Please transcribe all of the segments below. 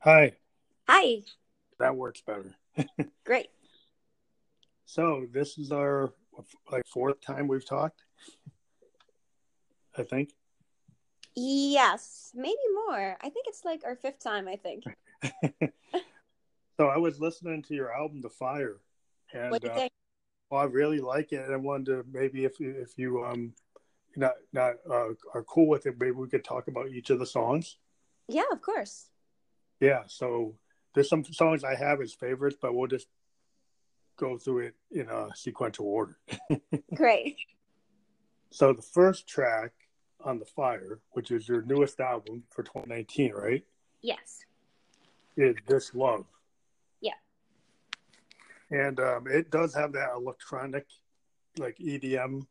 Hi. Hi. That works better. Great. So this is our like fourth time we've talked. I think. Yes, maybe more. I think it's like our fifth time. I think. so I was listening to your album, The Fire, and what do you uh, well, I really like it, and I wanted to maybe if you if you um not not uh, are cool with it, maybe we could talk about each of the songs. Yeah, of course. Yeah. So there's some songs I have as favorites, but we'll just go through it in a sequential order. Great. So the first track on the Fire, which is your newest album for 2019, right? Yes. Is This Love. Yeah. And um, it does have that electronic, like EDM,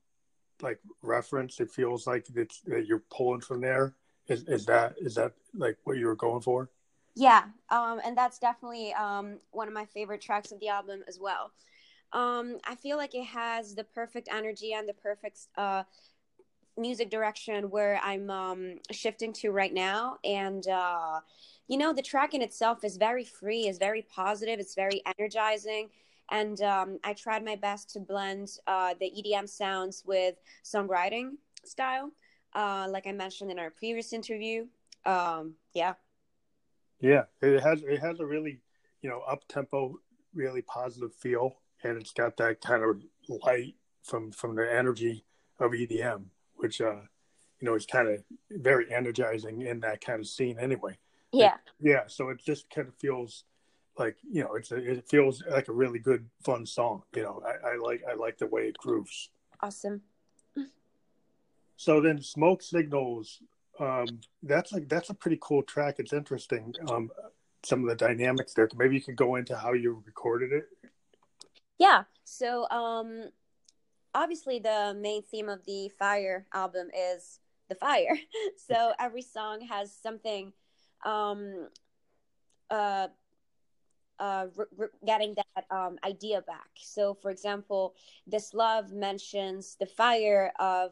like reference. It feels like it's that you're pulling from there. Is is that is that like what you were going for? Yeah, um, and that's definitely um, one of my favorite tracks of the album as well. Um, I feel like it has the perfect energy and the perfect uh, music direction where I'm um, shifting to right now. And, uh, you know, the track in itself is very free, is very positive, it's very energizing. And um, I tried my best to blend uh, the EDM sounds with songwriting style, uh, like I mentioned in our previous interview. Um, yeah. Yeah, it has it has a really, you know, up tempo, really positive feel, and it's got that kind of light from from the energy of EDM, which uh, you know, is kind of very energizing in that kind of scene anyway. Yeah. yeah, so it just kind of feels like you know, it's a, it feels like a really good, fun song. You know, I, I like I like the way it grooves. Awesome. So then, smoke signals um, that's like that's a pretty cool track. It's interesting. Um, some of the dynamics there. Maybe you could go into how you recorded it. Yeah. So, um, obviously, the main theme of the Fire album is the fire. so every song has something, um, uh, uh, re- re- getting that um, idea back. So, for example, this love mentions the fire of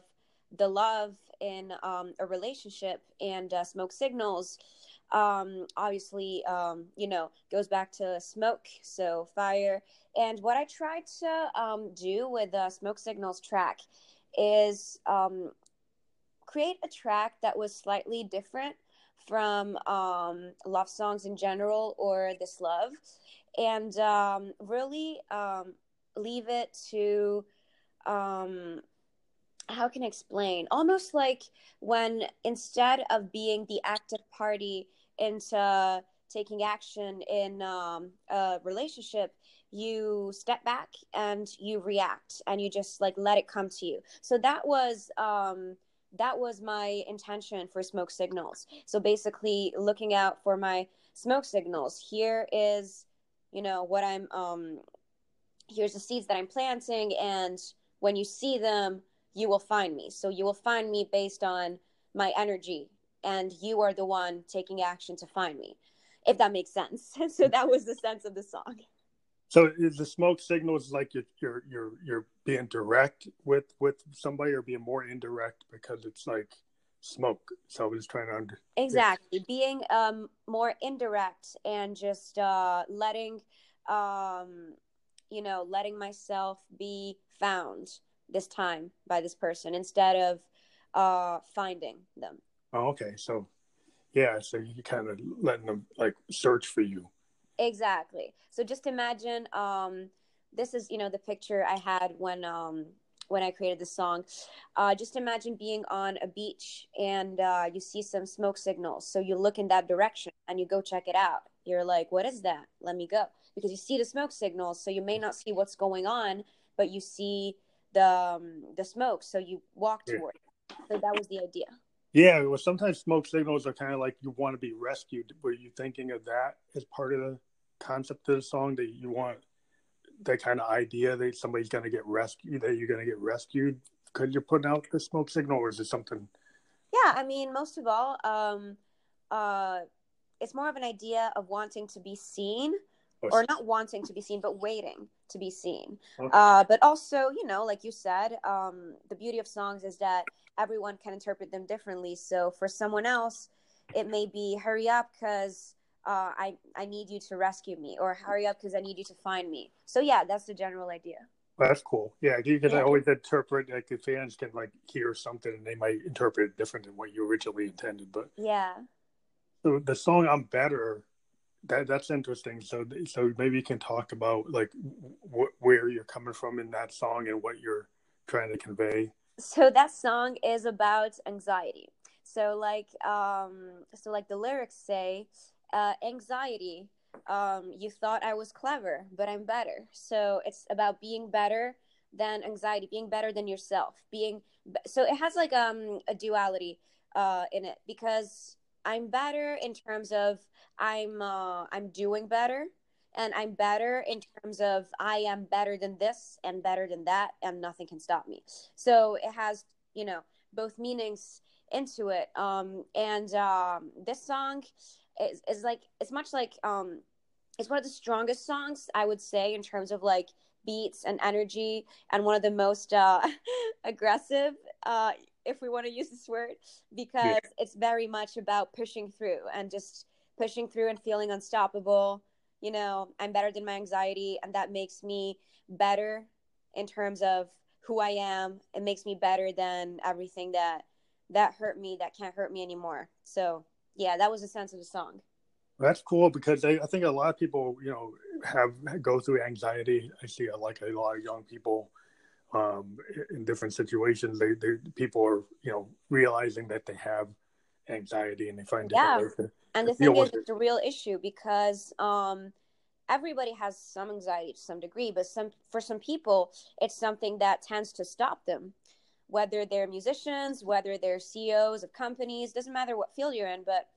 the love in um, a relationship and uh, smoke signals um, obviously um, you know goes back to smoke so fire. And what i tried to um, do with the smoke signals track is um, create a track that was slightly different from um, love songs in general or this love and um, really leave it to um, how can I explain? Almost like when instead of being the active party into taking action in um, a relationship, you step back and you react and you just like let it come to you. So that was um, that was my intention for smoke signals. So basically, looking out for my smoke signals. Here is, you know, what I'm. Um, here's the seeds that I'm planting, and when you see them, you will find me. So you will find me based on my energy, and you are the one taking action to find me, if that makes sense. so that was the sense of the song. So the smoke signals like you're you're you're you're being direct with with somebody, or being more indirect because it's like smoke. So I was trying to under exactly being um more indirect and just uh letting um you know letting myself be found this time by this person instead of uh finding them. Oh okay. So yeah so you kind of letting them like search for you. Exactly. So just imagine um this is you know the picture i had when um when i created the song. Uh just imagine being on a beach and uh you see some smoke signals. So you look in that direction and you go check it out. You're like what is that? Let me go. Because you see the smoke signals so you may not see what's going on but you see the um, the smoke, so you walk toward it. So that was the idea. Yeah, well, sometimes smoke signals are kind of like you want to be rescued. Were you thinking of that as part of the concept of the song that you want that kind of idea that somebody's going to get rescued, that you're going to get rescued because you're putting out the smoke signal, or is it something? Yeah, I mean, most of all, um, uh, it's more of an idea of wanting to be seen or not wanting to be seen, but waiting to be seen. Okay. Uh, but also, you know, like you said, um, the beauty of songs is that everyone can interpret them differently. So for someone else, it may be hurry up because uh, I I need you to rescue me, or hurry up because I need you to find me. So yeah, that's the general idea. That's cool. Yeah, because Yeah. I always interpret like the fans can like hear something and they might interpret it different than what you originally intended. But Yeah. so the song "I'm Better," that that's interesting. So so maybe you can talk about like wh- where you're coming from in that song and what you're trying to convey. So that song is about anxiety. So like um so like the lyrics say, uh, anxiety. Um, you thought I was clever, but I'm better. So it's about being better than anxiety, being better than yourself, being so it has like um a duality uh in it because I'm better in terms of I'm uh I'm doing better and I'm better in terms of I am better than this and better than that and nothing can stop me. So it has, you know, both meanings into it. Um and um this song is, is like it's much like um it's one of the strongest songs I would say in terms of like beats and energy and one of the most uh aggressive uh if we want to use this word because Yeah. it's very much about pushing through and just pushing through and feeling unstoppable you know i'm better than my anxiety and that makes me better in terms of who i am it makes me better than everything that that hurt me that can't hurt me anymore so yeah that was the sense of the song That's cool because I, I think a lot of people, you know, have go through anxiety. I see like a lot of young people um, in different situations. They, they people are, you know, realizing that they have anxiety and they find different Yeah. to and the thing is it. it's a real issue because um everybody has some anxiety to some degree but some for some people it's something that tends to stop them whether they're musicians whether they're ceos of companies doesn't matter what field you're in but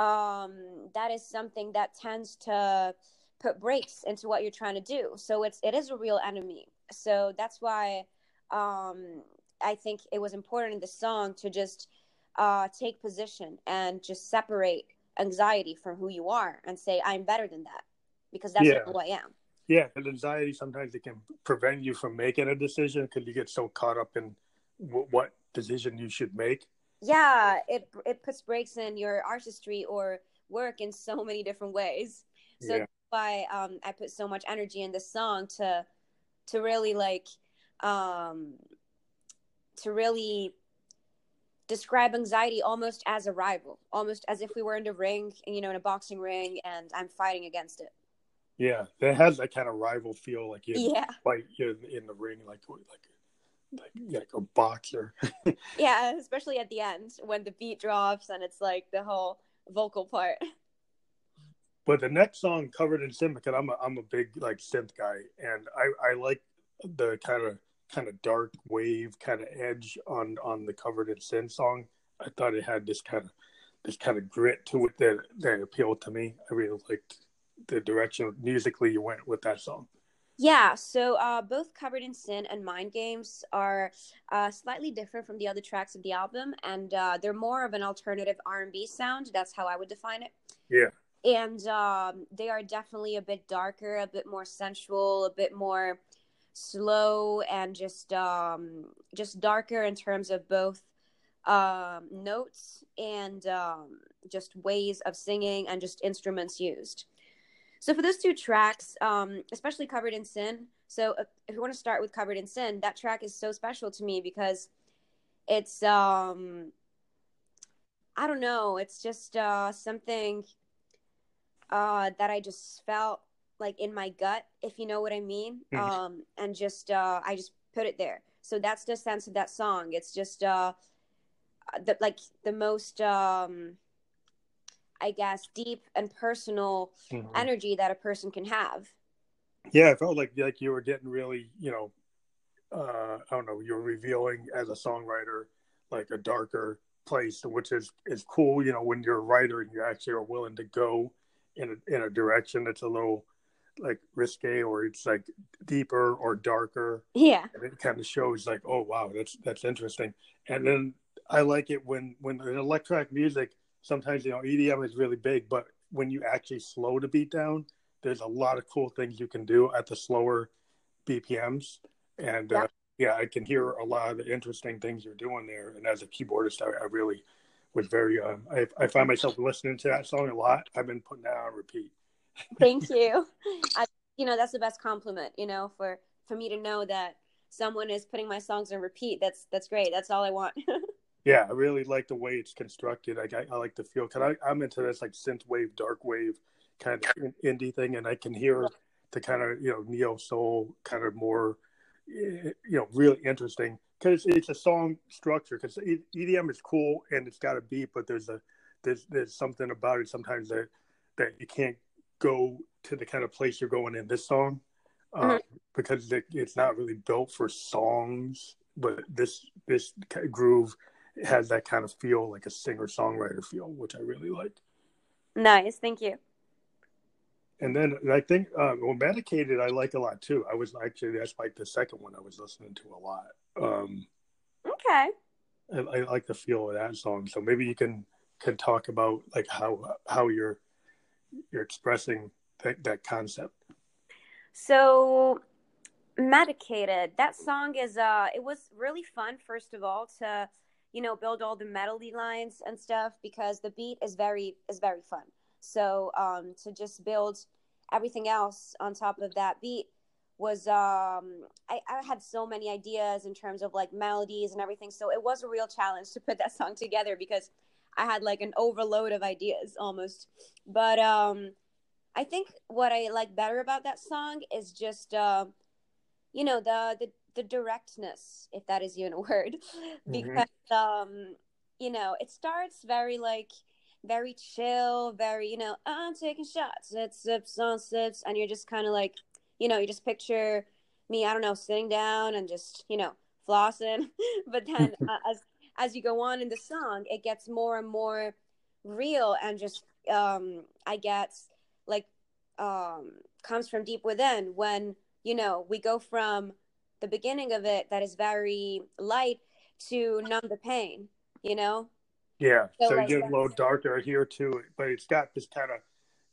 um that is something that tends to put brakes into what you're trying to do so it's it is a real enemy so that's why um i think it was important in the song to just uh take position and just separate anxiety from who you are and say i'm better than that because that's Yeah. who i am Yeah, and anxiety sometimes it can prevent you from making a decision because you get so caught up in w- what decision you should make. yeah it it puts brakes in your artistry or work in so many different ways so yeah, that's why um i put so much energy in this song to to really like um to really describe anxiety almost as a rival almost as if we were in the ring you know in a boxing ring and i'm fighting against it. Yeah, it has that kind of rival feel, like you yeah. fight in, in the ring, like like like like a boxer. yeah especially at the end when the beat drops and it's like the whole vocal part But the next song, "Covered in Sin," because I'm a, I'm a big like synth guy, and I I like the kind of kind of dark wave kind of edge on on the "Covered in Sin" song. I thought it had this kind of this kind of grit to it that that appealed to me. I really liked the direction musically you went with that song. Yeah, so uh, both Covered in Sin and Mind Games are uh, slightly different from the other tracks of the album, and uh, they're more of an alternative R&B sound. That's how I would define it. Yeah. And um, they are definitely a bit darker, a bit more sensual, a bit more slow, and just um, just darker in terms of both um, notes and um, just ways of singing and just instruments used. So for those two tracks, um, especially Covered in Sin. So uh, if you want to start with Covered in Sin, that track is so special to me because it's um I don't know, it's just uh something uh that I just felt like in my gut, if you know what I mean. Mhm. Um and just uh I just put it there. So that's the sense of that song. It's just uh the like the most um I guess deep and personal Mhm. energy that a person can have. Yeah, it felt like like you were getting really, you know, uh, I don't know, you're revealing as a songwriter like a darker place, which is is cool. You know, when you're a writer and you actually are willing to go in a, in a direction that's a little like risque or it's like deeper or darker, Yeah. and it kind of shows like, oh wow, that's that's interesting. And then I like it when when in electronic music, sometimes you know EDM is really big, but when you actually slow the beat down, there's a lot of cool things you can do at the slower BPMs. And uh, yeah, I can hear a lot of the interesting things you're doing there. And as a keyboardist, I, I really was very. Um, I, I find myself listening to that song a lot. I've been putting that on repeat. Thank you. I, you know, that's the best compliment. You know, for for me to know that someone is putting my songs on repeat. That's that's great. That's all I want. yeah, I really like the way it's constructed. Like I, I like the feel because I'm into this like synth wave, dark wave kind of indie thing, and I can hear the kind of you know neo soul kind of more you know really interesting because it's a song structure because EDM is cool and it's got a beat, but there's a there's there's something about it sometimes that that you can't go to the kind of place you're going in this song uh, mm-hmm. because it, it's not really built for songs. But this this groove has that kind of feel, like a singer songwriter feel, which I really like. Nice, thank you. And then I think um, well, medicated I like a lot too. I was actually that's like the second one I was listening to a lot. Um, okay. I, I like the feel of that song, so maybe you can can talk about like how how you're you're expressing that, that concept. So medicated that song is uh it was really fun first of all to you know build all the melody lines and stuff because the beat is very is very fun so um to just build everything else on top of that beat was um I, I had so many ideas in terms of like melodies and everything. So it was a real challenge to put that song together because i had like an overload of ideas almost. But um I think what I like better about that song is just, uh, you know, the, the the directness, if that is even a word, mm-hmm. because um, you know, it starts very like very chill, very you know, I'm taking shots, it's sips on sips, and you're just kind of like, you know, you just picture me, I don't know, sitting down and just you know flossing, but then uh, as as you go on in the song, it gets more and more real and just um, I guess like um, comes from deep within when you know we go from the beginning of it that is very light to numb the pain you know yeah so, so like, you get a little darker here too but it's got this kind of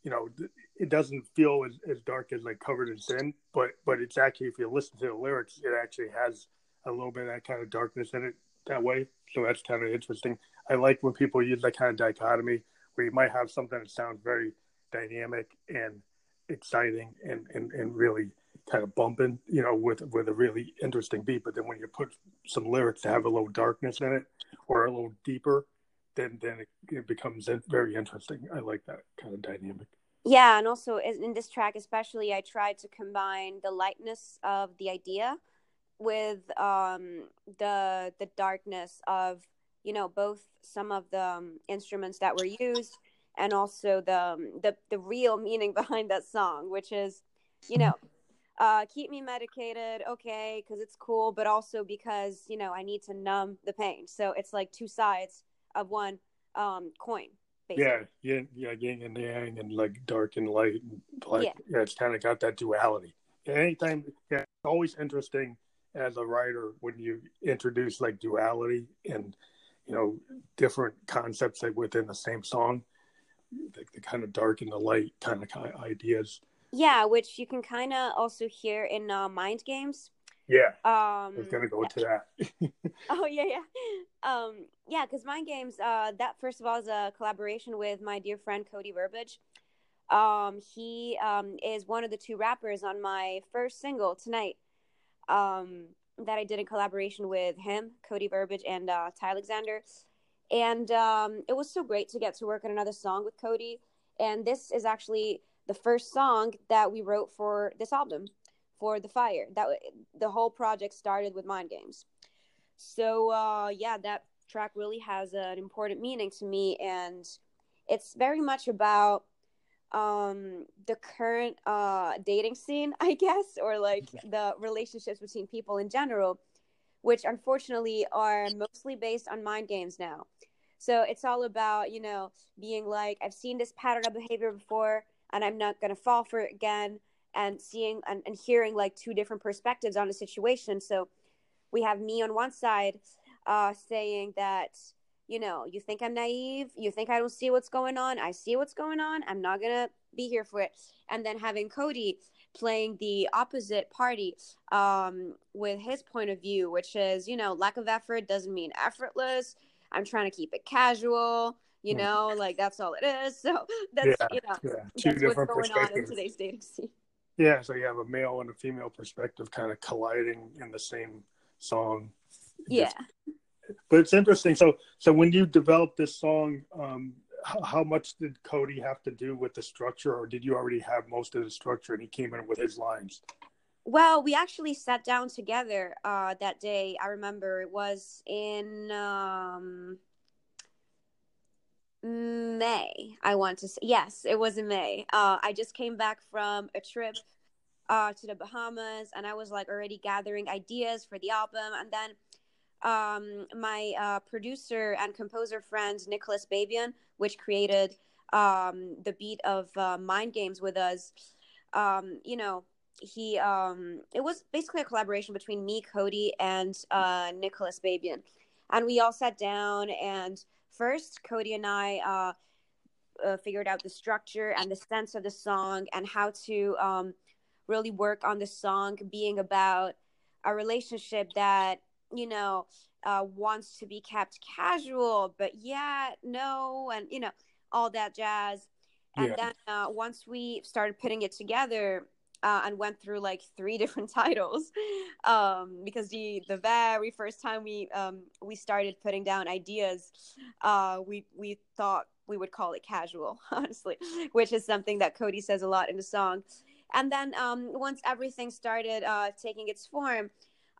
you know it doesn't feel as, as dark as like covered in sin but but it's actually if you listen to the lyrics it actually has a little bit of that kind of darkness in it that way so that's kind of interesting i like when people use that kind of dichotomy where you might have something that sounds very dynamic and exciting and, and, and really kind of bumping, you know, with with a really interesting beat. But then when you put some lyrics to have a little darkness in it or a little deeper, then then it, becomes very interesting. I like that kind of dynamic. Yeah, and also in this track, especially, I tried to combine the lightness of the idea with um, the the darkness of you know both some of the um, instruments that were used and also the um, the the real meaning behind that song, which is, you know, uh, keep me medicated, okay, because it's cool, but also because you know I need to numb the pain. So it's like two sides of one um, coin. Basically. Yeah, yeah, yeah, yin and yang, and like dark and light, and like yeah, yeah it's kind of got that duality. Anytime, yeah, it's always interesting as a writer when you introduce like duality and you know different concepts within the same song the, the kind of dark and the light kind of ideas. Yeah, which you can kind of also hear in uh, Mind Games. Yeah. Um, I was gonna go yeah. to that. oh yeah, yeah, um, yeah. Because Mind Games, uh, that first of all is a collaboration with my dear friend Cody Verbiage. Um, he um, is one of the two rappers on my first single tonight. Um, that I did in collaboration with him, Cody Verbiage, and uh, Ty Alexander and um, it was so great to get to work on another song with Cody. And this is actually the first song that we wrote for this album, for the Fire. That the whole project started with Mind Games. So uh, yeah, that track really has an important meaning to me, and it's very much about um the current uh dating scene i guess or like the relationships between people in general which unfortunately are mostly based on mind games now. So it's all about, you know, being like, I've seen this pattern of behavior before and I'm not going to fall for it again. And seeing and, and hearing like two different perspectives on a situation. So we have me on one side uh, saying that, you know, you think I'm naive, you think I don't see what's going on. I see what's going on. I'm not going to be here for it. And then having Cody playing the opposite party um, with his point of view, which is, you know, lack of effort doesn't mean effortless. I'm trying to keep it casual. You know, like that's all it is. So that's Yeah, you know yeah, two that's what's different going on in today's dating scene. Yeah, so you have a male and a female perspective kind of colliding in the same song. Yeah. but it's interesting. So, so when you developed this song, um, how, how much did Cody have to do with the structure, or did you already have most of the structure and he came in with his lines? Well, we actually sat down together uh, that day. I remember it was in um, May. I want to say yes, it was in May. Uh, I just came back from a trip uh, to the Bahamas, and I was like already gathering ideas for the album. And then um, my uh, producer and composer friend Nicholas Babian, which created um, the beat of uh, Mind Games with us, um, you know, he um, it was basically a collaboration between me, Cody, and uh, Nicholas Babian, and we all sat down and first Cody and I uh, uh, figured out the structure and the sense of the song and how to um, really work on the song being about a relationship that you know uh, wants to be kept casual, but yet no, and you know all that jazz. And Yeah. then uh, once we started putting it together uh, and went through like three different titles, um, because the the very first time we um, we started putting down ideas, uh, we we thought we would call it casual, honestly, which is something that Cody says a lot in the song. And then um, once everything started uh, taking its form,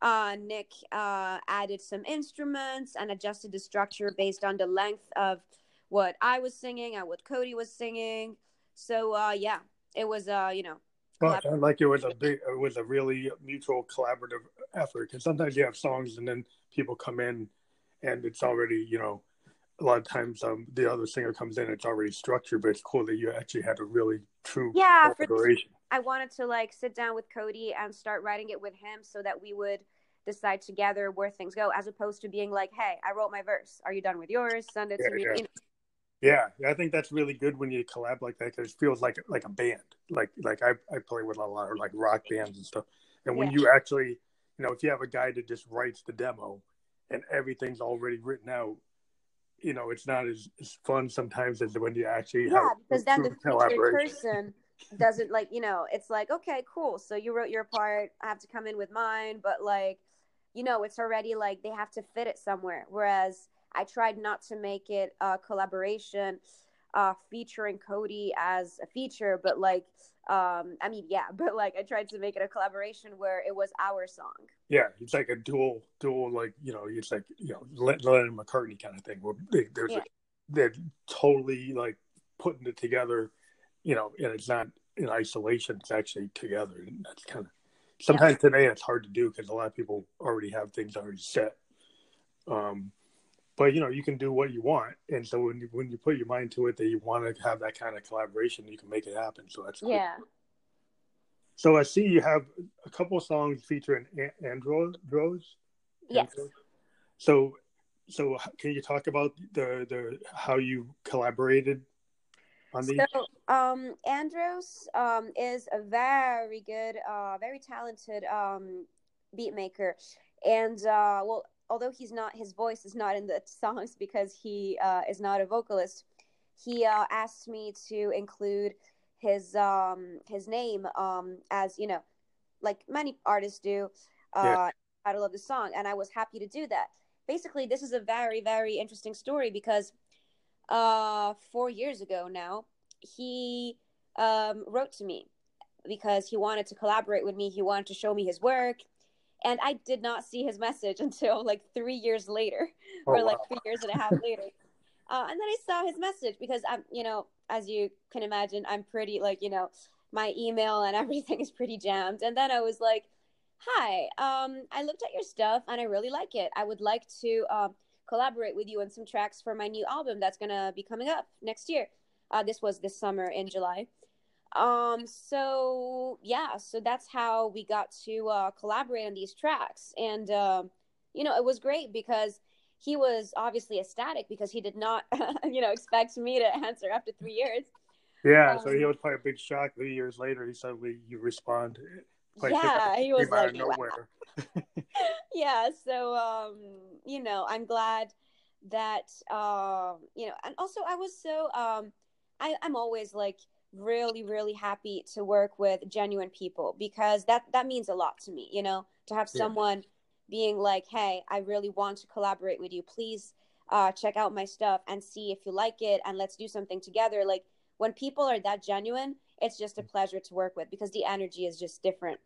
uh, Nick uh, added some instruments and adjusted the structure based on the length of what I was singing and what Cody was singing. So uh, yeah, it was uh, you know Well, it like it was a big, it was a really mutual collaborative effort. Because sometimes you have songs and then people come in, and it's already, you know, a lot of times um, the other singer comes in, it's already structured. But it's cool that you actually had a really true Yeah, collaboration. I wanted to like sit down with Cody and start writing it with him so that we would decide together where things go, as opposed to being like, "Hey, I wrote my verse. Are you done with yours? Send it Yeah, to me." yeah. You know, Yeah, I think that's really good when you collab like that because it feels like like a band. Like like I I play with a lot of like rock bands and stuff, and when Yeah. you actually, you know, if you have a guy that just writes the demo and everything's already written out, you know, it's not as, as fun sometimes as when you actually yeah, have because then the featured person doesn't like you know. It's like okay, cool. So you wrote your part. I have to come in with mine, but like, you know, it's already like they have to fit it somewhere. Whereas I tried not to make it a collaboration uh, featuring Cody as a feature, but like, um, I mean, yeah, but like I tried to make it a collaboration where it was our song. Yeah, it's like a dual dual like you know it's like you know Len- Lennon McCartney kind of thing where they, there's Yeah. a, they're totally like putting it together, you know, and it's not in isolation; it's actually together. And that's kind of sometimes today it's hard to do because a lot of people already have things already set. Um, but you know, you can do what you want, and so when you when you put your mind to it that you want to have that kind of collaboration, you can make it happen. So that's cool. Yeah. So I see you have a couple of songs featuring An- Andros. Yes. So, so can you talk about the the how you collaborated on these? So, um, Andros um, is a very good, uh, very talented um, beat maker, and uh, well, although he's not, his voice is not in the songs because he uh, is not a vocalist. He uh, asked me to include his um, his name um, as you know, like many artists do, uh, Yeah. title of the song, and I was happy to do that. Basically, this is a very very interesting story because uh four years ago now he um wrote to me because he wanted to collaborate with me he wanted to show me his work and i did not see his message until like three years later Oh, or like wow. three years and a half later uh, and then i saw his message because i'm you know as you can imagine i'm pretty like you know my email and everything is pretty jammed and then i was like hi um i looked at your stuff and i really like it i would like to um collaborate with you on some tracks for my new album that's gonna be coming up next year. Uh, this was this summer in July. Um, so yeah, so that's how we got to uh, collaborate on these tracks, and um, you know it was great because he was obviously ecstatic because he did not, you know, expect me to answer after three years. Yeah, so he was probably a big shock. Three years later, he suddenly you respond. Yeah, he was like, wow. nowhere. yeah so um you know i'm glad that um you know and also i was so um I, i'm always like really really happy to work with genuine people because that that means a lot to me you know to have Yeah. someone being like hey i really want to collaborate with you. Please uh, check out my stuff and see if you like it and let's do something together. Like when people are that genuine it's just a pleasure to work with because the energy is just different.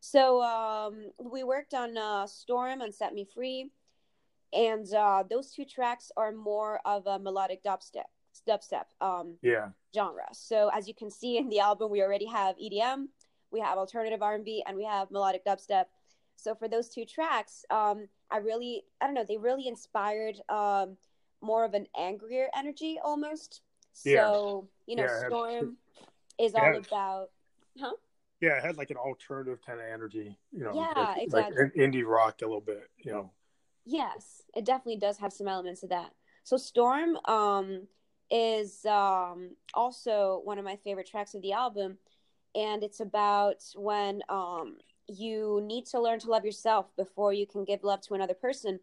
So um, we worked on uh, storm and set me free and uh, those two tracks are more of a melodic dubstep dubstep um, Yeah. genre. So as you can see in the album, we already have EDM, we have alternative R&B, and we have melodic dubstep. So for those two tracks, um, I really, I don't know, they really inspired um, more of an angrier energy almost. Yeah. So you know, Yeah, Storm is all Yeah. about, huh? Yeah, it had like an alternative kind of energy, you know, Yeah, like, exactly. like indie rock a little bit, you know. Yes, it definitely does have some elements of that. So Storm um is um also one of my favorite tracks of the album and it's about when um you need to learn to love yourself before you can give love to another person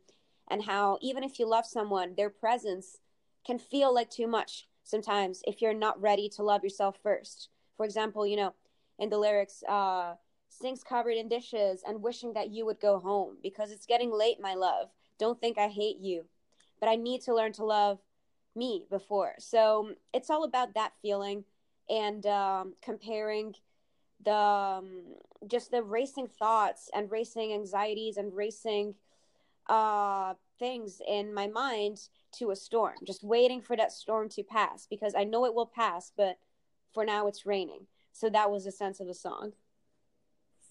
and how even if you love someone their presence can feel like too much sometimes if you're not ready to love yourself first. For example, you know, in the lyrics uh sinks covered in dishes and wishing that you would go home because it's getting late, my love. Don't think I hate you, but I need to learn to love me before. So it's all about that feeling and um, comparing the um, just the racing thoughts and racing anxieties and racing uh, things in my mind to a storm, just waiting for that storm to pass because I know it will pass, but for now it's raining. So that was the sense of the song.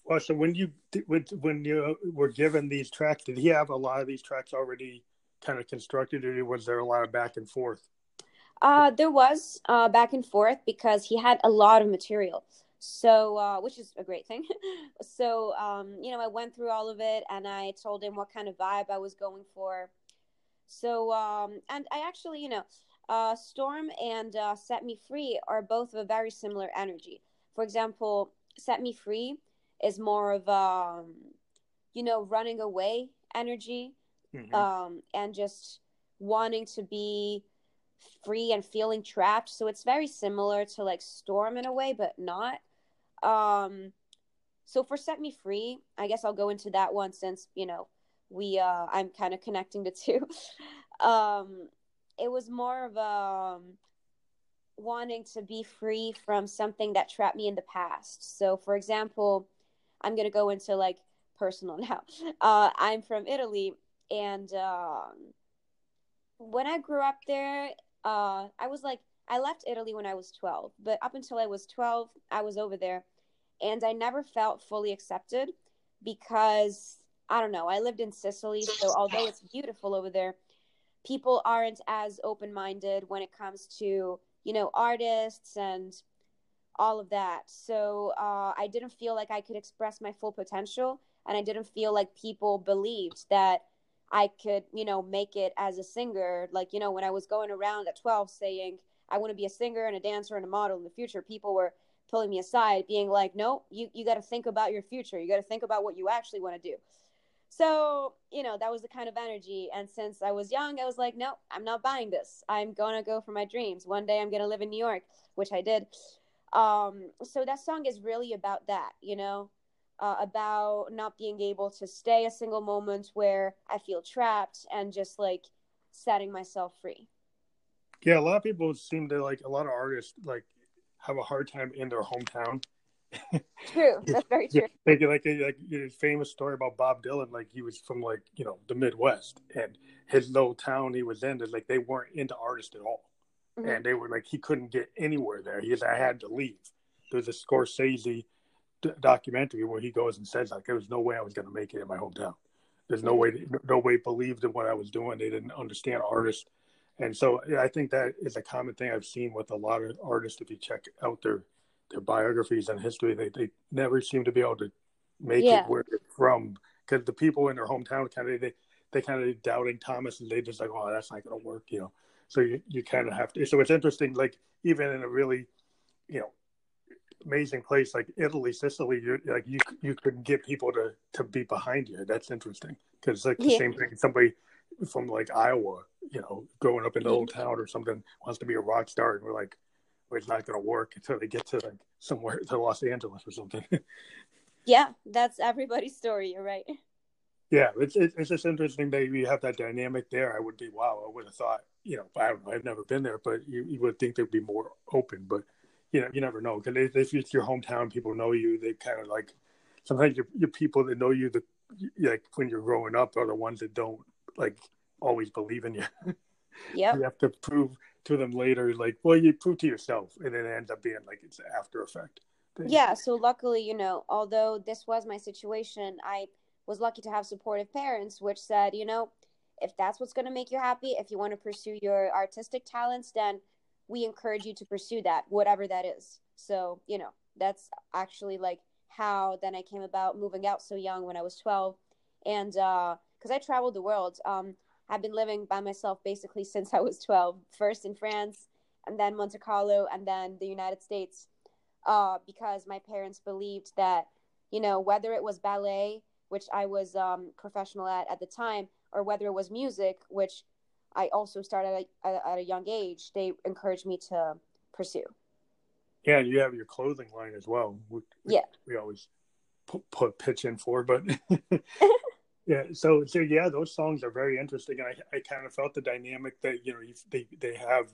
Well, so when you when when you were given these tracks, did he have a lot of these tracks already kind of constructed, or was there a lot of back and forth? Uh, there was uh, back and forth because he had a lot of material. So, uh, which is a great thing. so, um, you know, I went through all of it and I told him what kind of vibe I was going for. So, um, and I actually, you know, uh, Storm and uh, Set Me Free are both of a very similar energy. For example, Set Me Free is more of, um, you know, running away energy Mhm. um, and just wanting to be free and feeling trapped. So it's very similar to like Storm in a way, but not. Um, so for Set Me Free, I guess I'll go into that one since you know we uh, I'm kind of connecting the two. um, it was more of um wanting to be free from something that trapped me in the past. So for example, I'm gonna go into like personal now. Uh, I'm from Italy and um, when I grew up there, uh, I was like, I left Italy when I was 12, but up until I was 12, I was over there, and I never felt fully accepted because I don't know. I lived in Sicily, so although it's beautiful over there, people aren't as open minded when it comes to you know artists and all of that. So uh, I didn't feel like I could express my full potential, and I didn't feel like people believed that I could, you know, make it as a singer. Like, you know, when I was going around at 12 saying, I want to be a singer and a dancer and a model in the future, people were pulling me aside, being like, no, you, you got to think about your future. You got to think about what you actually want to do. So, you know, that was the kind of energy. And since I was young, I was like, no, I'm not buying this. I'm going to go for my dreams. One day I'm going to live in New York, which I did. Um, so that song is really about that, you know, uh, about not being able to stay a single moment where I feel trapped and just like setting myself free. Yeah, a lot of people seem to like a lot of artists like have a hard time in their hometown. True, that's very true. Yeah, like like like famous story about Bob Dylan. Like he was from like you know the Midwest, and his little town he was in, is like they weren't into artists at all, Mhm. and they were like he couldn't get anywhere there. He said I had to leave. There's a Scorsese d- documentary where he goes and says like there was no way I was going to make it in my hometown. There's no way nobody believed in what I was doing. They didn't understand artists, and so yeah, I think that is a common thing I've seen with a lot of artists. If you check out their their biographies and history, they they never seem to be able to make Yeah. it where they're from because the people in their hometown kind of they they kind of doubting Thomas and they just like oh that's not going to work you know. So you you kind of have to. So it's interesting like even in a really you know amazing place like Italy, Sicily, you like you you could get people to to be behind you. That's interesting because it's like the Yeah. same thing. Somebody from like Iowa, you know, growing up in the old mm-hmm. town or something, wants to be a rock star, and we're like, well, it's not going to work until they get to like somewhere to Los Angeles or something. yeah, that's everybody's story. You're right. Yeah, it's it's just interesting that you have that dynamic there. I would be wow. I would have thought, you know, I don't know. I've never been there, but you, you would think they'd be more open. But you know, you never know because if it's your hometown, people know you. They kind of like sometimes your your people that know you, the like when you're growing up, are the ones that don't like always believe in you. Yeah, you have to prove to them later, like, well, you prove to yourself, and it ends up being like it's an after effect. Thing. Yeah. So luckily, you know, although this was my situation, I was lucky to have supportive parents, which said, you know, if that's what's going to make you happy, if you want to pursue your artistic talents, then we encourage you to pursue that, whatever that is. So, you know, that's actually like how then I came about moving out so young when I was 12. And because uh, I traveled the world, um, I've been living by myself basically since I was 12, first in France, and then Monte Carlo, and then the United States, uh, because my parents believed that, you know, whether it was ballet, which I was um, professional at at the time, or whether it was music, which I also started at a, at a young age, they encouraged me to pursue. Yeah, you have your clothing line as well. We, yeah, we always put, put pitch in for, but yeah. So, so yeah, those songs are very interesting, and I, I kind of felt the dynamic that you know they they have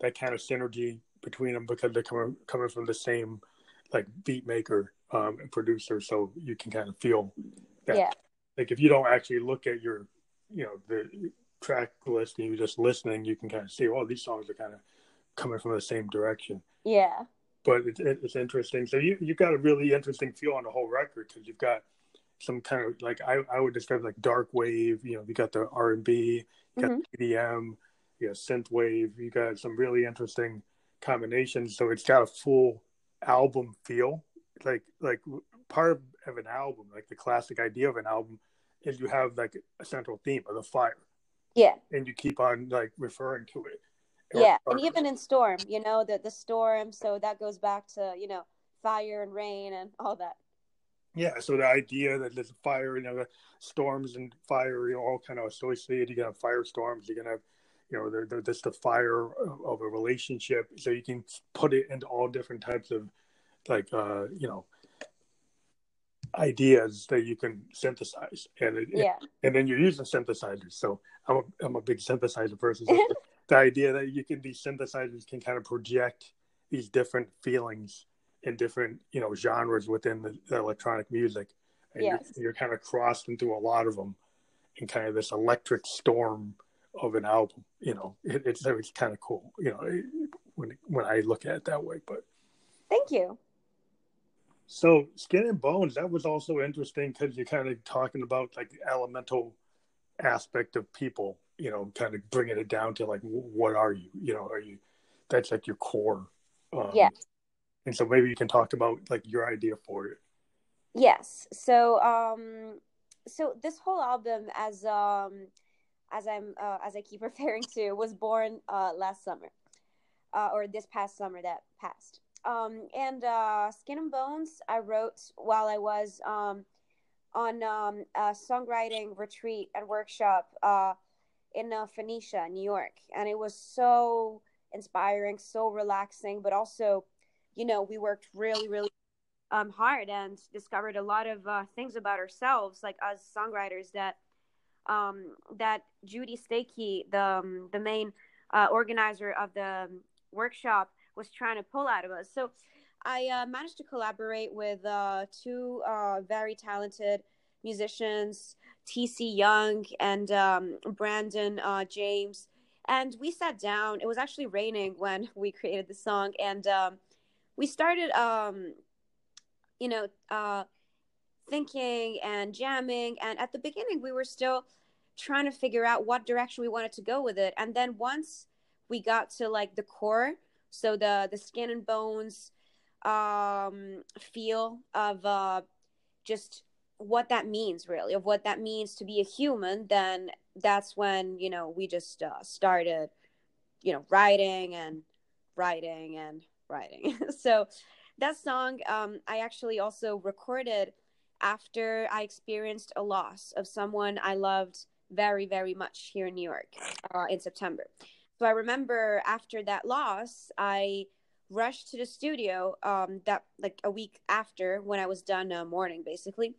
that kind of synergy between them because they're coming coming from the same like beat maker um, and producer, so you can kind of feel that. Yeah. Like if you don't actually look at your, you know, the track list and you're just listening, you can kind of see, oh, these songs are kind of coming from the same direction. Yeah. But it, it, it's interesting. So you you got a really interesting feel on the whole record because you've got some kind of like I, I would describe like dark wave. You know, you got the R and B, you got mm-hmm. EDM, you got synth wave. You got some really interesting combinations. So it's got a full album feel. Like like part of, of an album, like the classic idea of an album, is you have like a central theme of the fire. Yeah. And you keep on like referring to it. Yeah, and even in storm, you know, the the storm, so that goes back to, you know, fire and rain and all that. Yeah, so the idea that there's fire, you know, the storms and fire, you know, all kind of associated. You can have firestorms. You can have, you know, they're, they're just the fire of a relationship. So you can put it into all different types of, like, uh, you know, ideas that you can synthesize. And it, yeah. and then you're using synthesizers. So i'm a, I'm a big synthesizer person. So the idea that you can these synthesizers can kind of project these different feelings in different you know genres within the, the electronic music. And yes. you're, you're, kind of crossing through a lot of them in kind of this electric storm of an album you know. It, it's it's kind of cool you know when when i look at it that way but thank you so skin and bones, that was also interesting because you're kind of talking about like the elemental aspect of people, you know, kind of bringing it down to like, what are you? You know, are you? That's like your core. Um, yeah. And so maybe you can talk about like your idea for it. Yes. So, um, so this whole album, as um, as I'm uh, as I keep referring to, was born uh, last summer, uh, or this past summer that passed. Um, and uh, Skin and Bones, I wrote while I was um, on um, a songwriting retreat and workshop uh, in uh, Phoenicia, New York. And it was so inspiring, so relaxing, but also, you know, we worked really, really um, hard and discovered a lot of uh, things about ourselves, like as songwriters, that um, that Judy Stakee, the, um, the main uh, organizer of the workshop, was trying to pull out of us. So I uh, managed to collaborate with uh, two uh, very talented musicians, TC Young and um, Brandon uh, James. And we sat down. It was actually raining when we created the song. And um, we started, um, you know, uh, thinking and jamming. And at the beginning, we were still trying to figure out what direction we wanted to go with it. And then once we got to like the core, so the the skin and bones um, feel of uh, just what that means, really, of what that means to be a human, then that's when you know we just uh, started, you know, writing and writing and writing. so that song um, I actually also recorded after I experienced a loss of someone I loved very, very much here in New York uh, in September. So I remember after that loss, I rushed to the studio um, that like a week after when I was done uh, mourning, basically,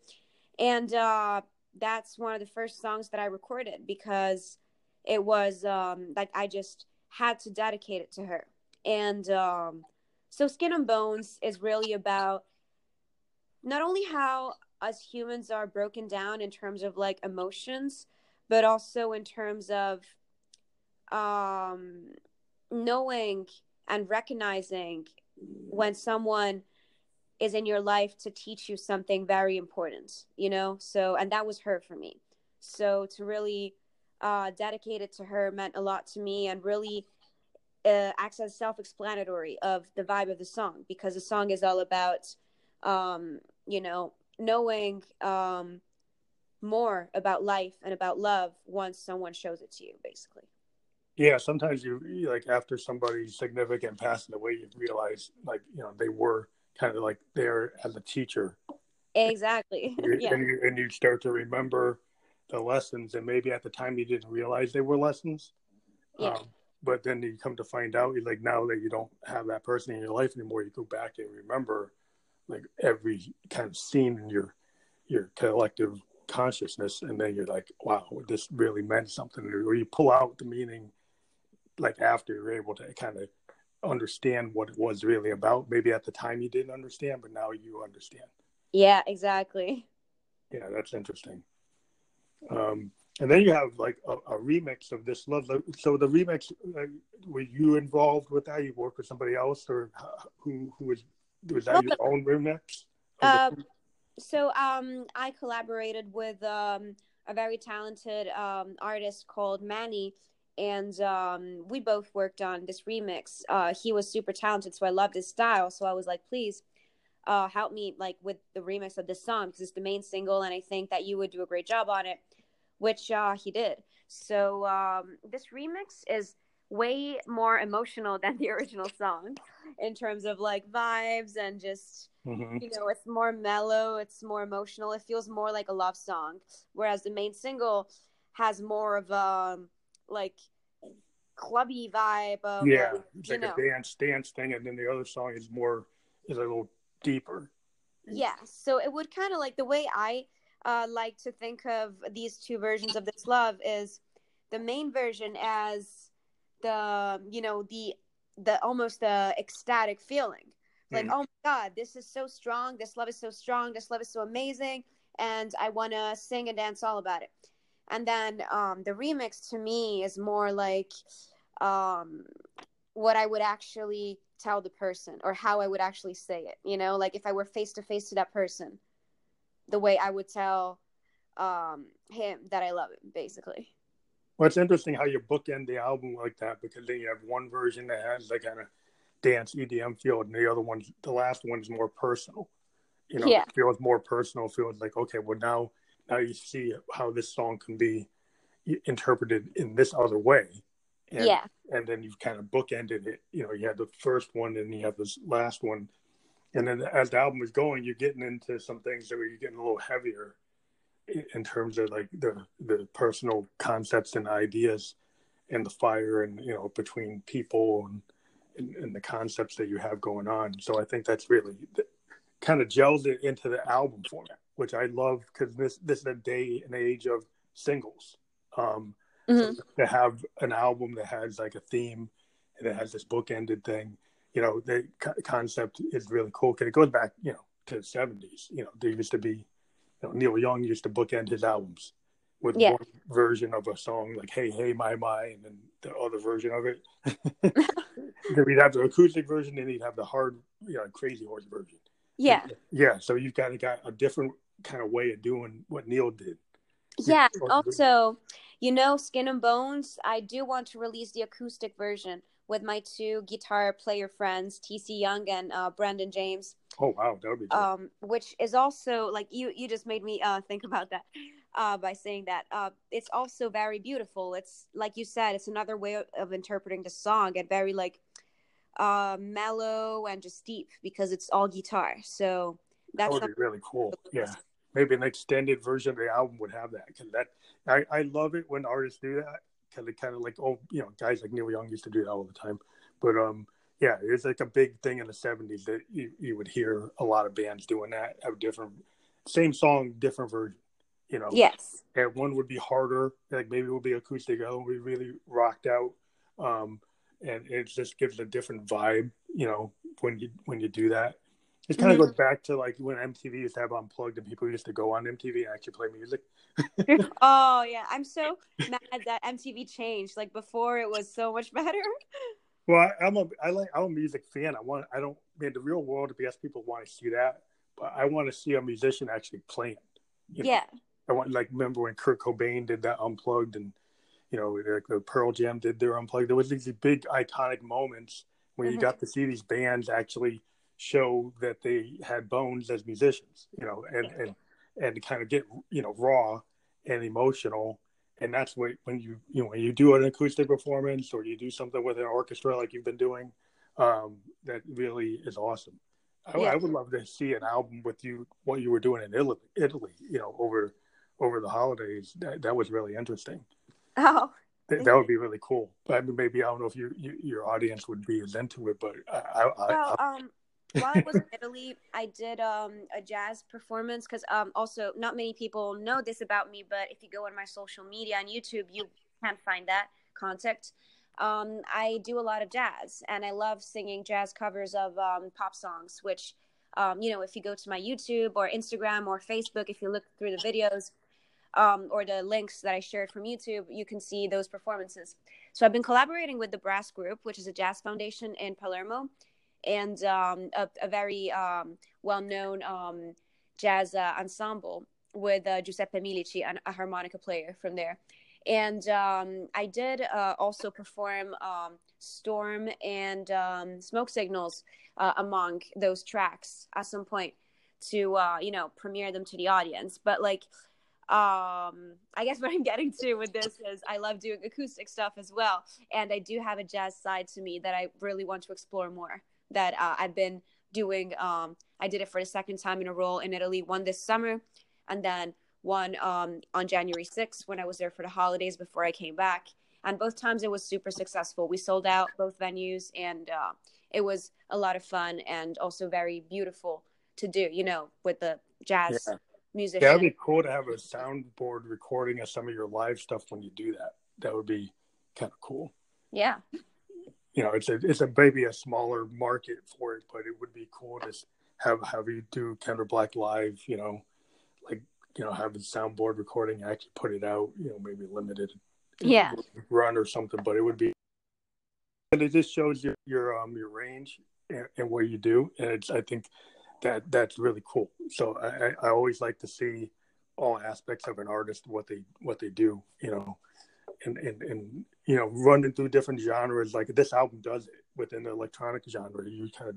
and uh, that's one of the first songs that I recorded because it was um, like I just had to dedicate it to her, and um, so Skin and Bones is really about not only how us humans are broken down in terms of like emotions, but also in terms of um, knowing and recognizing when someone is in your life to teach you something very important, you know? So, and that was her for me. So, to really uh, dedicate it to her meant a lot to me and really uh, acts as self explanatory of the vibe of the song because the song is all about, um, you know, knowing um, more about life and about love once someone shows it to you, basically. Yeah, sometimes you like after somebody significant passing away, you realize like you know they were kind of like there as a teacher. Exactly. yeah. And you, and you start to remember the lessons, and maybe at the time you didn't realize they were lessons. Yeah. Um, but then you come to find out, like now that you don't have that person in your life anymore, you go back and remember like every kind of scene in your your collective consciousness, and then you're like, wow, this really meant something. Or you pull out the meaning like after you're able to kind of understand what it was really about. Maybe at the time you didn't understand, but now you understand. Yeah, exactly. Yeah, that's interesting. Um, and then you have like a, a, remix of this love. So the remix, were you involved with that? You worked with somebody else, or who who was was that your own remix? Uh, so um, I collaborated with um, a very talented um, artist called Manny, and um, we both worked on this remix. Uh, he was super talented, so I loved his style. So I was like, please uh, help me like with the remix of this song because it's the main single, and I think that you would do a great job on it, which uh, he did. So um, this remix is way more emotional than the original song in terms of like vibes and just mm-hmm. you know it's more mellow it's more emotional it feels more like a love song whereas the main single has more of a um, like clubby vibe of yeah, like, it's like know. a dance dance thing, and then the other song is more is a little deeper. Yeah, so it would kind of like the way I uh, like to think of these two versions of this love is the main version as the you know the the almost the ecstatic feeling like mm. oh my god this is so strong this love is so strong this love is so amazing and i want to sing and dance all about it and then um, the remix to me is more like um, what I would actually tell the person or how I would actually say it. You know, like if I were face to face to that person, the way I would tell um, him that I love him, basically. Well, it's interesting how you bookend the album like that because then you have one version that has that kind of dance EDM feel, and the other one's the last one's more personal. You know, yeah. feels more personal. Feels like okay, well now now you see how this song can be interpreted in this other way. And, yeah. And then you've kind of bookended it. You know, you had the first one and you have this last one. And then as the album is going, you're getting into some things that you're getting a little heavier in terms of like the the personal concepts and ideas and the fire and you know between people and, and, and the concepts that you have going on. So I think that's really kind of gels it into the album format which I love because this this is a day and age of singles. Um, mm-hmm. so to have an album that has like a theme and it has this bookended thing, you know, the co- concept is really cool because it goes back, you know, to the seventies. You know, there used to be, you know, Neil Young used to bookend his albums with yeah. one version of a song like "Hey Hey My My" and then the other version of it. then we'd have the acoustic version, and he'd have the hard, you know, crazy horse version. Yeah, yeah. So you've kind of got a different kind of way of doing what Neil did. Yeah. Also, you know, Skin and Bones. I do want to release the acoustic version with my two guitar player friends, TC Young and uh, Brandon James. Oh wow, that would be. Um, which is also like you. You just made me uh, think about that uh, by saying that. Uh, it's also very beautiful. It's like you said. It's another way of interpreting the song and very like uh, mellow and just deep because it's all guitar. So that's that would be really cool. Yeah maybe an extended version of the album would have that. Because that I, I love it when artists do that. Because it kind of like oh you know guys like Neil Young used to do that all the time, but um yeah it's like a big thing in the '70s that you, you would hear a lot of bands doing that have different same song different version you know? Yes. And one would be harder like maybe it would be acoustic other would be really rocked out. Um and it just gives a different vibe you know when you when you do that it kind of mm-hmm. goes back to like when MTV used to have unplugged and people used to go on MTV and actually play music. oh yeah, I'm so mad that MTV changed. Like before, it was so much better. Well, I, am a I like I'm a music fan. I want I don't in the real world. Yes, people want to see that, but I want to see a musician actually playing. You know? Yeah. I want like remember when Kurt Cobain did that unplugged and you know like the Pearl Jam did their unplugged. There was these big iconic moments when mm-hmm. you got to see these bands actually show that they had bones as musicians, you know, and and and kind of get you know raw and emotional. And that's what when you you know when you do an acoustic performance or you do something with an orchestra like you've been doing, um, that really is awesome. I, yeah. I, would love to see an album with you what you were doing in Italy, Italy you know, over over the holidays. That, that was really interesting. Oh, that, that would be really cool. But I mean, maybe I don't know if you, you, your audience would be as into it, but I, I, well, I, um, while I was in Italy, I did um, a jazz performance because um, also not many people know this about me, but if you go on my social media on YouTube, you can find that contact. Um, I do a lot of jazz, and I love singing jazz covers of um, pop songs. Which, um, you know, if you go to my YouTube or Instagram or Facebook, if you look through the videos um, or the links that I shared from YouTube, you can see those performances. So I've been collaborating with the Brass Group, which is a jazz foundation in Palermo and um, a, a, very um, well-known um, jazz uh, ensemble with uh, Giuseppe Milici, a harmonica player from there. And um, I did uh, also perform um, Storm and um, Smoke Signals uh, among those tracks at some point to, uh, you know, premiere them to the audience. But like, um i guess what i'm getting to with this is i love doing acoustic stuff as well and i do have a jazz side to me that i really want to explore more that uh, I've been doing. Um, I did it for the second time in a row in Italy, one this summer, and then one um, on January 6th when I was there for the holidays before I came back. And both times it was super successful. We sold out both venues, and uh, it was a lot of fun and also very beautiful to do, you know, with the jazz yeah. musician. Yeah, that'd be cool to have a soundboard recording of some of your live stuff when you do that. That would be kind of cool. Yeah you know, it's a it's a maybe a smaller market for it, but it would be cool to have have you do Kendra Black live, you know, like you know, have a soundboard recording, actually put it out, you know, maybe limited, yeah, run or something. But it would be, and it just shows your your um your range and, and what you do, and it's I think that that's really cool. So I I always like to see all aspects of an artist what they what they do, you know, and and and you know running through different genres like this album does it within the electronic genre. You're kind of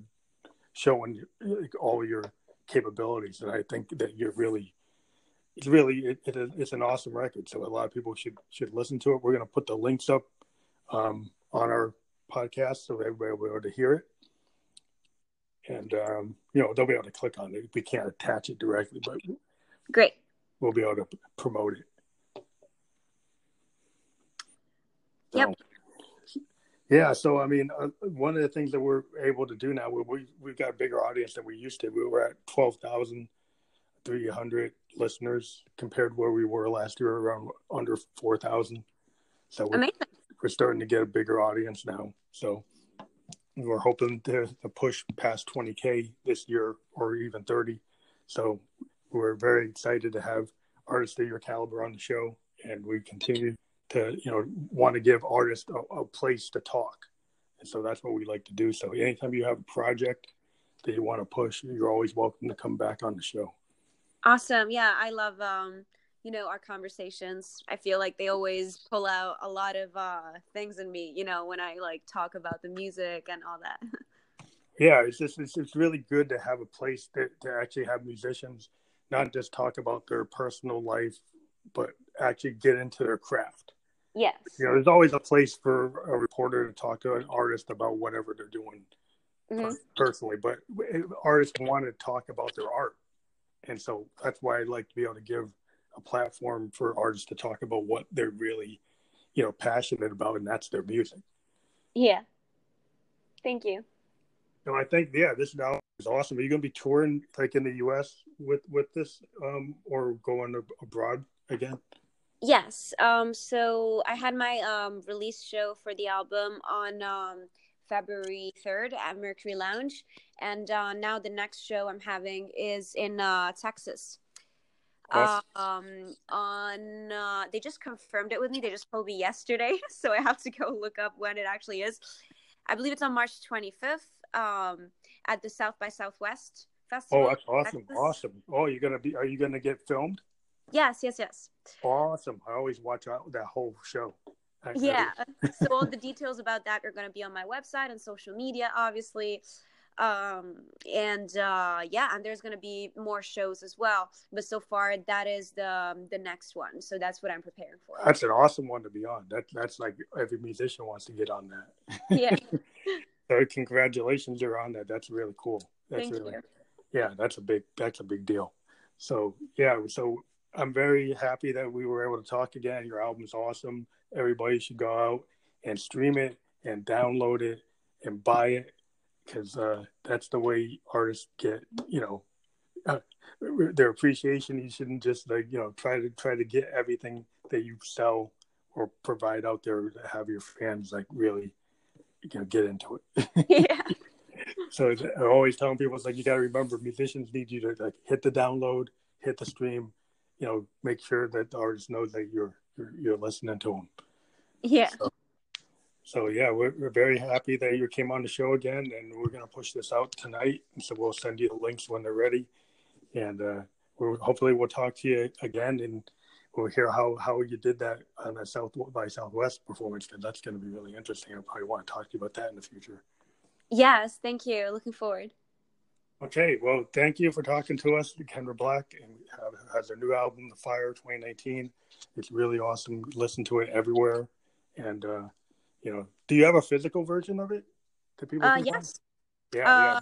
showing like, all your capabilities and i think that you're really it's really it, it, it's an awesome record so a lot of people should should listen to it. We're going to put the links up um, on our podcast so everybody will be able to hear it. And um, you know they'll be able to click on it. We can't attach it directly but great. we'll be able to promote it So, yep. Yeah, so I mean, uh, one of the things that we're able to do now, we, we we've got a bigger audience than we used to. We were at twelve thousand three hundred listeners compared to where we were last year, around under four thousand. So we're, we're starting to get a bigger audience now. So we're hoping to, to push past twenty k this year or even thirty. So we're very excited to have artists of your caliber on the show, and we continue to you know want to give artists a, a, place to talk. And so that's what we like to do. So anytime you have a project that you want to push you're always welcome to come back on the show. Awesome. Yeah i love um you know our conversations. I feel like they always pull out a lot of uh things in me you know when i like talk about the music and all that. Yeah it's just it's, it's really good to have a place that to actually have musicians not just talk about their personal life but actually get into their craft Yes. You know, there's always a place for a reporter to talk to an artist about whatever they're doing mm-hmm. personally, but artists want to talk about their art. and so that's why I'd like to be able to give a platform for artists to talk about what they're really, you know, passionate about, and that's their music. Yeah. Thank you. No, I think yeah, this now is awesome. Are you going to be touring like in the U.S. with with this, um, or going abroad again? Yes. Um. So I had my um release show for the album on um February third at Mercury Lounge, and uh, now the next show I'm having is in uh, Texas. Um, on uh, they just confirmed it with me. They just told me yesterday, so I have to go look up when it actually is. I believe it's on March 25th um, at the South by Southwest festival. Oh, that's awesome! Texas. Awesome. Oh, you're gonna be? Are you gonna get filmed? Yes, yes, yes. Awesome. I always watch out that whole show. yeah. so all the details about that are going to be on my website and social media, obviously. Um and uh yeah and there's gonna be more shows as well. But so far that is the um, the next one. So that's what i'm preparing for. That's an awesome one to be on. That that's like every musician wants to get on that. Yeah. So congratulations you're on that. That's really cool. That's Thank really you. yeah that's a big that's a big deal. So yeah so i'm very happy that we were able to talk again your album's awesome everybody should go out and stream it and download it and buy it because uh, that's the way artists get, you know, uh, their appreciation. You shouldn't just like you know try to try to get everything that you sell or provide out there to have your fans like really, you know, get into it. yeah. so I'm always telling people it's like you got to remember musicians need you to like hit the download, hit the stream, you know, make sure that the artist knows that you're you're, you're listening to them. Yeah. So, so yeah, we're, we're very happy that you came on the show again, and we're going to push this out tonight. So we'll send you the links when they're ready, and uh, we'll, hopefully we'll talk to you again, and we'll hear how how you did that on the South by Southwest performance. Because that's going to be really interesting. I probably want to talk to you about that in the future. Yes, thank you. Looking forward. Okay, well, thank you for talking to us, Kendra Black, and has her new album, The Fire 2019. It's really awesome. Listen to it everywhere, and. uh you know, do you have a physical version of it that people? Uh, yes. Yeah, uh, yeah.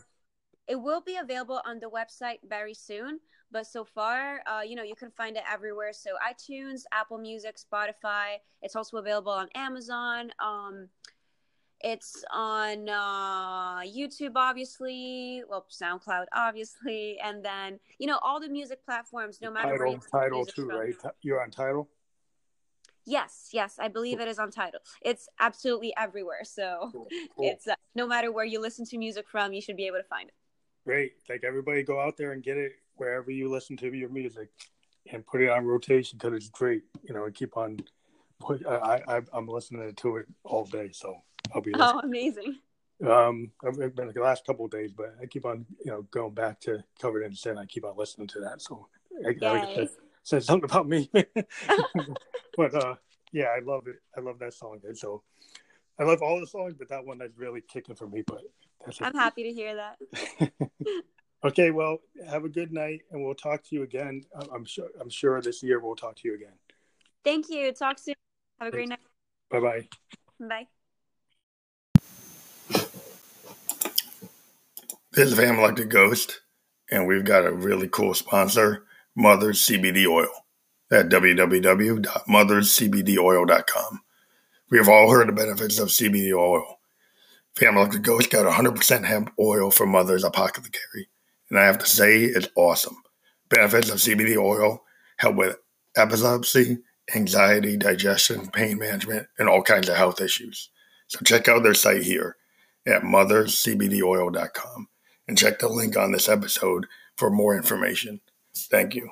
It will be available on the website very soon, but so far, uh, you know, you can find it everywhere. So iTunes, Apple Music, Spotify. It's also available on Amazon. Um, it's on uh, YouTube, obviously. Well, SoundCloud, obviously, and then you know all the music platforms. No matter where Tidal too, right? You're on Tidal. Yes, yes, I believe it is on Tidal. It's absolutely everywhere. So cool, cool. it's uh, no matter where you listen to music from, you should be able to find it. Great. Like everybody go out there and get it wherever you listen to your music and put it on rotation because it's great. You know, and keep on put I, I I'm listening to it all day, so I'll be listening. Oh, amazing. Um, I've been the last couple of days, but I keep on, you know, going back to Covered in Sin. I keep on listening to that, so I, I, says something about me. but uh, yeah, I love it. I love that song. And so I love all the songs, but that one is really kicking for me. But I'm happy to hear that. okay, well, have a good night, and we'll talk to you again. I'm sure. I'm sure this year we'll talk to you again. Thank you. Talk soon. Have a great night. Bye bye bye. This is Fam Like the Ghost, and we've got a really cool sponsor. Mother's CBD oil at www.motherscbdoil.com. We have all heard the benefits of CBD oil. Family Like the Ghost got 100% hemp oil from Mother's Apothecary, and I have to say it's awesome. Benefits of CBD oil help with epilepsy, anxiety, digestion, pain management, and all kinds of health issues. So check out their site here at motherscbdoil.com and check the link on this episode for more information. Thank you.